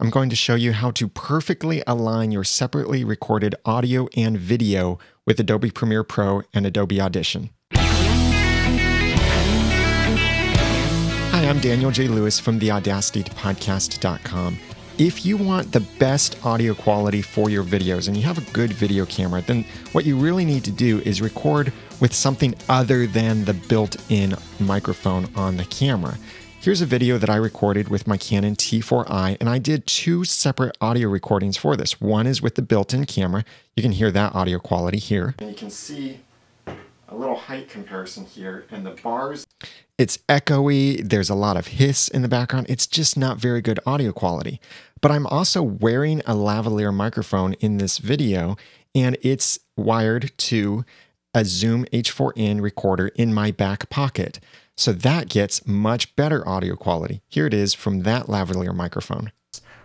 I'm going to show you how to perfectly align your separately recorded audio and video with Adobe Premiere Pro and Adobe Audition. Hi, I'm Daniel J. Lewis from the AudacityPodcast.com. If you want the best audio quality for your videos and you have a good video camera, then what you really need to do is record with something other than the built in microphone on the camera. Here's a video that I recorded with my Canon T4i, and I did two separate audio recordings for this. One is with the built-in camera. You can hear that audio quality here. And you can see a little height comparison here, and the bars. It's echoey, there's a lot of hiss in the background. It's just not very good audio quality. But I'm also wearing a lavalier microphone in this video, and it's wired to a Zoom H4n recorder in my back pocket. So that gets much better audio quality. Here it is from that lavalier microphone.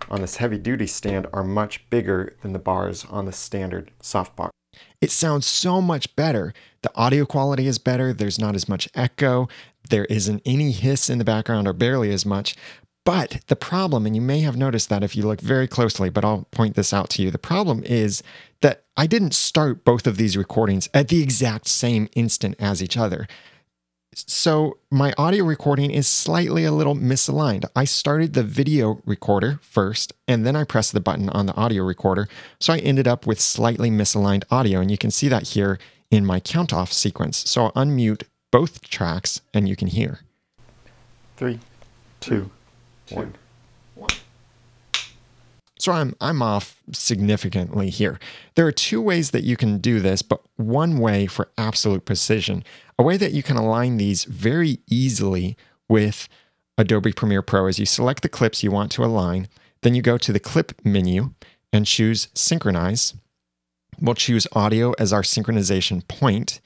On this heavy duty stand are much bigger than the bars on the standard soft bar. It sounds so much better. The audio quality is better. There's not as much echo. There isn't any hiss in the background or barely as much. But the problem, and you may have noticed that if you look very closely, but I'll point this out to you. The problem is that I didn't start both of these recordings at the exact same instant as each other. So my audio recording is slightly a little misaligned. I started the video recorder first, and then I pressed the button on the audio recorder. So I ended up with slightly misaligned audio, and you can see that here in my count off sequence. So I'll unmute both tracks, and you can hear. Three, two, one. one. So I'm I'm off significantly here. There are two ways that you can do this, but one way for absolute precision, a way that you can align these very easily with Adobe Premiere Pro is you select the clips you want to align, then you go to the clip menu and choose synchronize. We'll choose audio as our synchronization point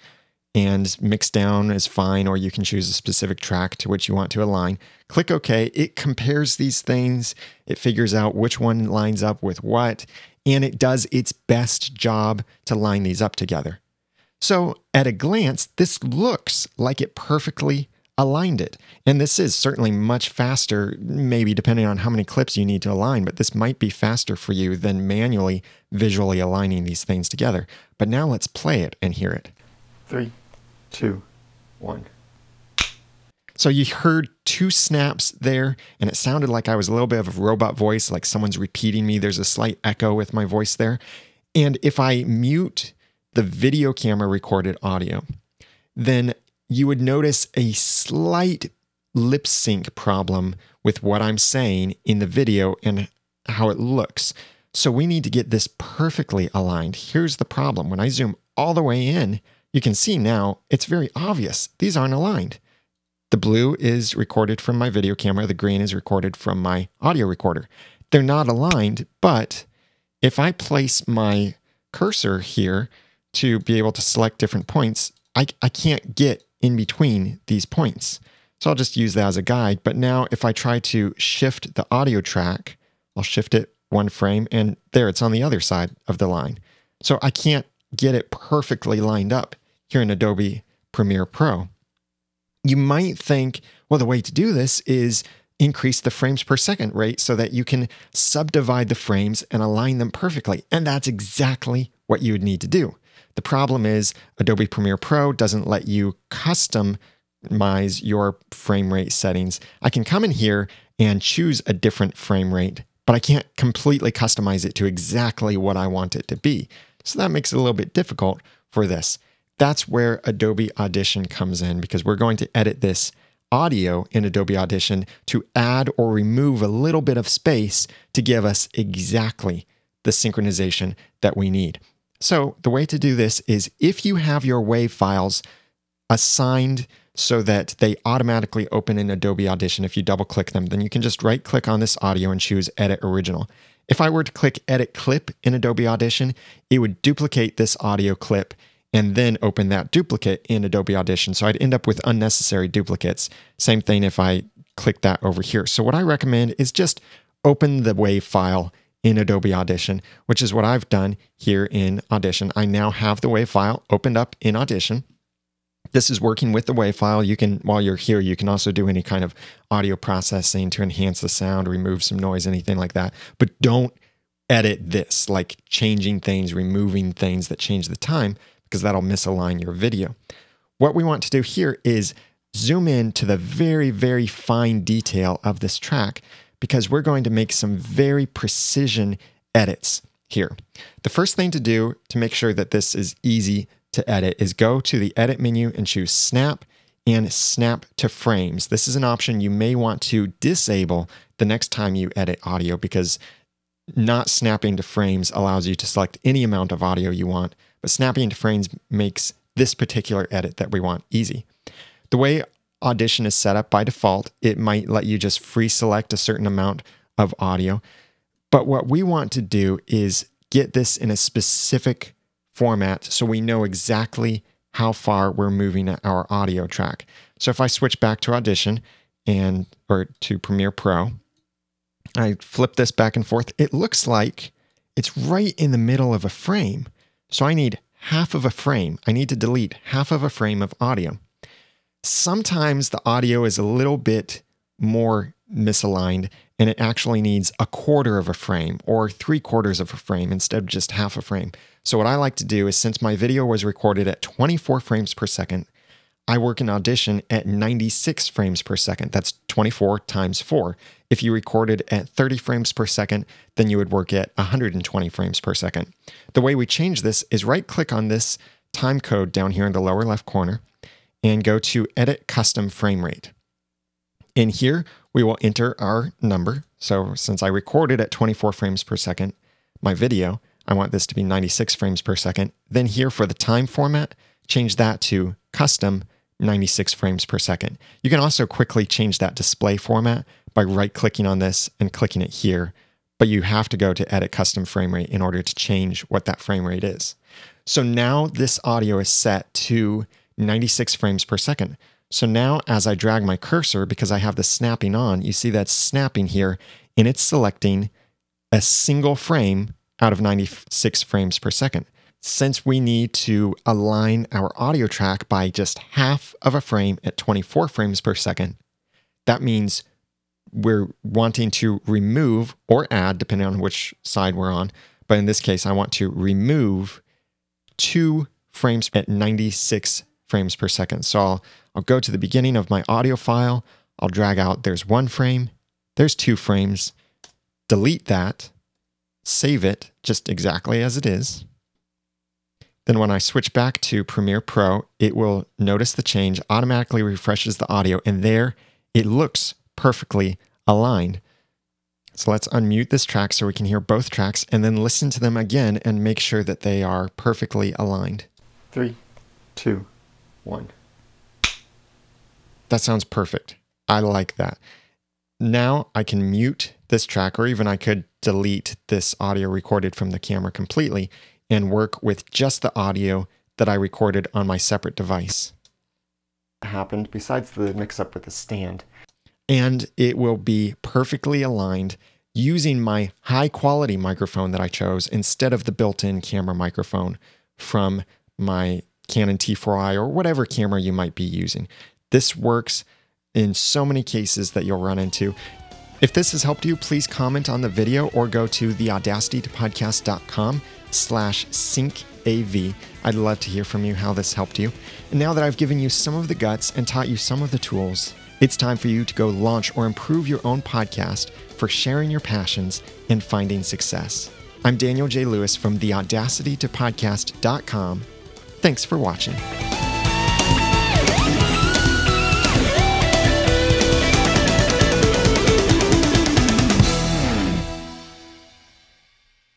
and mixdown is fine, or you can choose a specific track to which you want to align. Click OK. It compares these things, it figures out which one lines up with what, and it does its best job to line these up together. So, at a glance, this looks like it perfectly aligned it. And this is certainly much faster, maybe depending on how many clips you need to align, but this might be faster for you than manually visually aligning these things together. But now let's play it and hear it. Three, two, one. So you heard two snaps there, and it sounded like I was a little bit of a robot voice, like someone's repeating me. There's a slight echo with my voice there. And if I mute the video camera recorded audio, then you would notice a slight lip sync problem with what I'm saying in the video and how it looks. So we need to get this perfectly aligned. Here's the problem when I zoom all the way in, you can see now it's very obvious. These aren't aligned. The blue is recorded from my video camera, the green is recorded from my audio recorder. They're not aligned, but if I place my cursor here to be able to select different points, I, I can't get in between these points. So I'll just use that as a guide. But now if I try to shift the audio track, I'll shift it one frame and there it's on the other side of the line. So I can't get it perfectly lined up here in Adobe Premiere Pro. You might think, well, the way to do this is increase the frames per second rate so that you can subdivide the frames and align them perfectly. And that's exactly what you would need to do. The problem is Adobe Premiere Pro doesn't let you customize your frame rate settings. I can come in here and choose a different frame rate, but I can't completely customize it to exactly what I want it to be. So that makes it a little bit difficult for this. That's where Adobe Audition comes in because we're going to edit this audio in Adobe Audition to add or remove a little bit of space to give us exactly the synchronization that we need. So, the way to do this is if you have your WAV files assigned so that they automatically open in Adobe Audition, if you double click them, then you can just right click on this audio and choose Edit Original. If I were to click Edit Clip in Adobe Audition, it would duplicate this audio clip and then open that duplicate in Adobe Audition. So I'd end up with unnecessary duplicates. Same thing if I click that over here. So what I recommend is just open the WAV file in Adobe Audition, which is what I've done here in Audition. I now have the WAV file opened up in Audition. This is working with the WAV file. You can, while you're here, you can also do any kind of audio processing to enhance the sound, remove some noise, anything like that. But don't edit this, like changing things, removing things that change the time, because that'll misalign your video. What we want to do here is zoom in to the very, very fine detail of this track because we're going to make some very precision edits here. The first thing to do to make sure that this is easy to edit is go to the edit menu and choose snap and snap to frames. This is an option you may want to disable the next time you edit audio because not snapping to frames allows you to select any amount of audio you want, but snapping to frames makes this particular edit that we want easy. The way Audition is set up by default, it might let you just free select a certain amount of audio. But what we want to do is get this in a specific format so we know exactly how far we're moving our audio track. So if I switch back to Audition and or to Premiere Pro, I flip this back and forth, it looks like it's right in the middle of a frame. So I need half of a frame. I need to delete half of a frame of audio. Sometimes the audio is a little bit more misaligned and it actually needs a quarter of a frame or three quarters of a frame instead of just half a frame. So, what I like to do is since my video was recorded at 24 frames per second, I work in Audition at 96 frames per second. That's 24 times 4. If you recorded at 30 frames per second, then you would work at 120 frames per second. The way we change this is right click on this time code down here in the lower left corner and go to Edit Custom Frame Rate. In here, we will enter our number. So since I recorded at 24 frames per second, my video, I want this to be 96 frames per second. Then here for the time format, change that to custom 96 frames per second. You can also quickly change that display format by right clicking on this and clicking it here, but you have to go to edit custom frame rate in order to change what that frame rate is. So now this audio is set to 96 frames per second. So now as I drag my cursor, because I have the snapping on, you see that snapping here and it's selecting a single frame out of 96 frames per second. Since we need to align our audio track by just half of a frame at 24 frames per second, that means we're wanting to remove or add, depending on which side we're on. But in this case, I want to remove two frames at 96 frames per second. So I'll, I'll go to the beginning of my audio file. I'll drag out, there's one frame, there's two frames, delete that, save it just exactly as it is. Then when I switch back to Premiere Pro, it will notice the change, automatically refreshes the audio, and there it looks perfectly aligned. So let's unmute this track so we can hear both tracks and then listen to them again and make sure that they are perfectly aligned. Three, two, one. That sounds perfect. I like that. Now I can mute this track, or even I could delete this audio recorded from the camera completely and work with just the audio that I recorded on my separate device. Happened besides the mix up with the stand. And it will be perfectly aligned using my high quality microphone that I chose instead of the built in camera microphone from my Canon T4i or whatever camera you might be using. This works in so many cases that you'll run into. If this has helped you, please comment on the video or go to theaudacitytopodcast.com slash syncav. I'd love to hear from you how this helped you. And now that I've given you some of the guts and taught you some of the tools, it's time for you to go launch or improve your own podcast for sharing your passions and finding success. I'm Daniel J. Lewis from theaudacitytopodcast.com Thanks for watching.